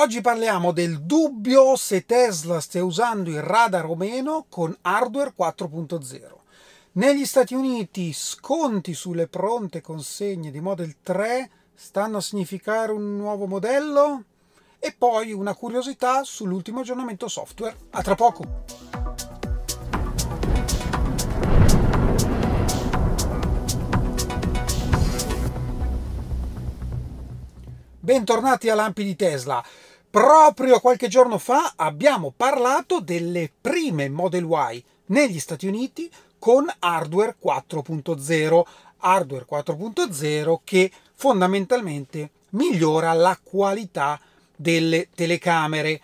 Oggi parliamo del dubbio se Tesla stia usando il radar o meno con hardware 4.0. Negli Stati Uniti sconti sulle pronte consegne di Model 3 stanno a significare un nuovo modello? E poi una curiosità sull'ultimo aggiornamento software. A tra poco! Bentornati a Lampi di Tesla. Proprio qualche giorno fa abbiamo parlato delle prime Model Y negli Stati Uniti con hardware 4.0, hardware 4.0 che fondamentalmente migliora la qualità delle telecamere.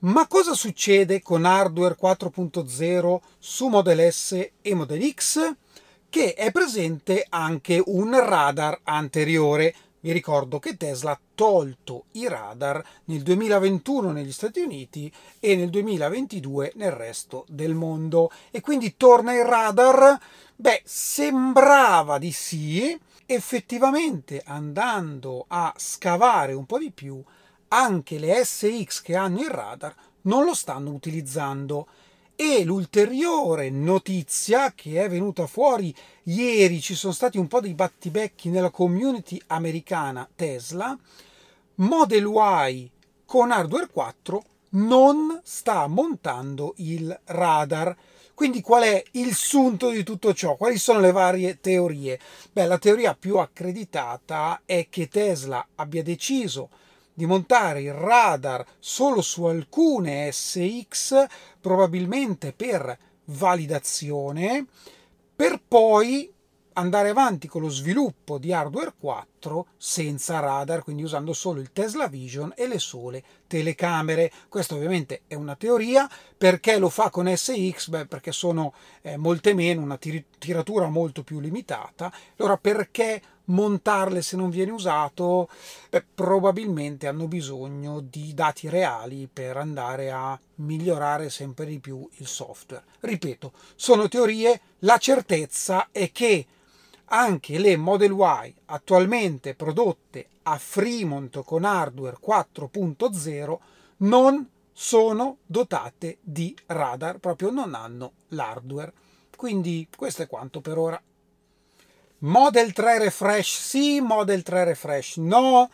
Ma cosa succede con hardware 4.0 su Model S e Model X? Che è presente anche un radar anteriore vi ricordo che Tesla ha tolto i radar nel 2021 negli Stati Uniti e nel 2022 nel resto del mondo. E quindi torna il radar? Beh, sembrava di sì. Effettivamente andando a scavare un po' di più, anche le SX che hanno il radar non lo stanno utilizzando e l'ulteriore notizia che è venuta fuori ieri, ci sono stati un po' dei battibecchi nella community americana Tesla, Model Y con hardware 4 non sta montando il radar. Quindi qual è il sunto di tutto ciò? Quali sono le varie teorie? Beh, la teoria più accreditata è che Tesla abbia deciso di montare il radar solo su alcune SX, probabilmente per validazione, per poi andare avanti con lo sviluppo di hardware 4 senza radar, quindi usando solo il Tesla Vision e le sole telecamere. Questa ovviamente è una teoria, perché lo fa con SX? Beh, perché sono eh, molte meno, una tir- tiratura molto più limitata. Allora perché montarle se non viene usato? Beh, probabilmente hanno bisogno di dati reali per andare a migliorare sempre di più il software. Ripeto, sono teorie, la certezza è che anche le Model Y attualmente prodotte a Fremont con hardware 4.0 non sono dotate di radar, proprio non hanno l'hardware. Quindi questo è quanto per ora. Model 3 refresh sì, Model 3 refresh no.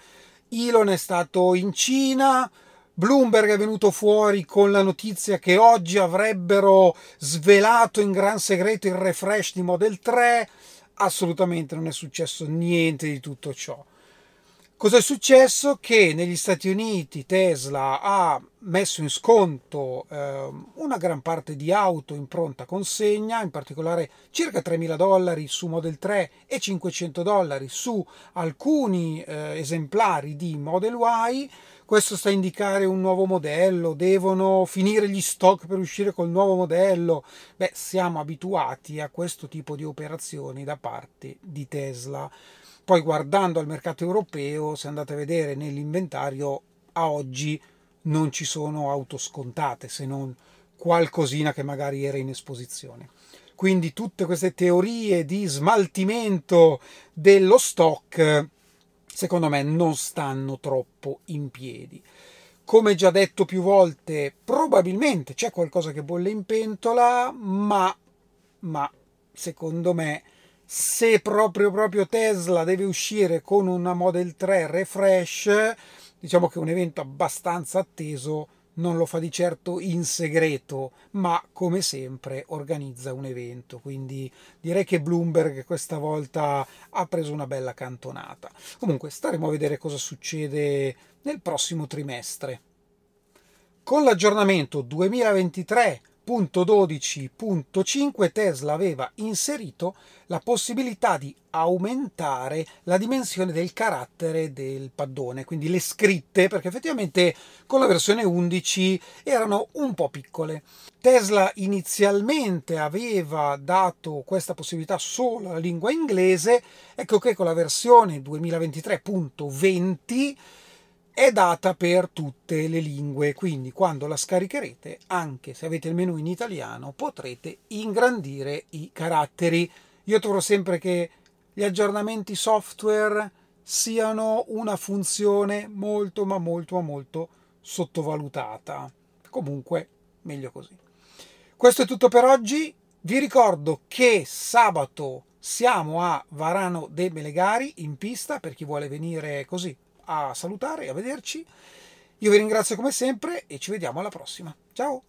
Elon è stato in Cina, Bloomberg è venuto fuori con la notizia che oggi avrebbero svelato in gran segreto il refresh di Model 3 assolutamente non è successo niente di tutto ciò. Cosa è successo? Che negli Stati Uniti Tesla ha messo in sconto eh, una gran parte di auto in pronta consegna, in particolare circa 3.000 dollari su Model 3 e 500 dollari su alcuni eh, esemplari di Model Y. Questo sta a indicare un nuovo modello, devono finire gli stock per uscire col nuovo modello. Beh, siamo abituati a questo tipo di operazioni da parte di Tesla. Poi guardando al mercato europeo, se andate a vedere nell'inventario, a oggi non ci sono auto scontate, se non qualcosina che magari era in esposizione. Quindi tutte queste teorie di smaltimento dello stock, secondo me, non stanno troppo in piedi. Come già detto più volte, probabilmente c'è qualcosa che bolle in pentola, ma, ma secondo me se proprio, proprio Tesla deve uscire con una Model 3 refresh, diciamo che un evento abbastanza atteso, non lo fa di certo in segreto, ma come sempre organizza un evento. Quindi direi che Bloomberg questa volta ha preso una bella cantonata. Comunque staremo a vedere cosa succede nel prossimo trimestre. Con l'aggiornamento 2023 12.5 Tesla aveva inserito la possibilità di aumentare la dimensione del carattere del paddone, quindi le scritte, perché effettivamente con la versione 11 erano un po' piccole. Tesla inizialmente aveva dato questa possibilità solo alla lingua inglese, ecco che con la versione 2023.20 è data per tutte le lingue, quindi quando la scaricherete, anche se avete il menu in italiano, potrete ingrandire i caratteri. Io trovo sempre che gli aggiornamenti software siano una funzione molto ma molto ma molto sottovalutata. Comunque, meglio così. Questo è tutto per oggi. Vi ricordo che sabato siamo a Varano de Melegari in pista per chi vuole venire così a salutare a vederci. Io vi ringrazio come sempre e ci vediamo alla prossima. Ciao!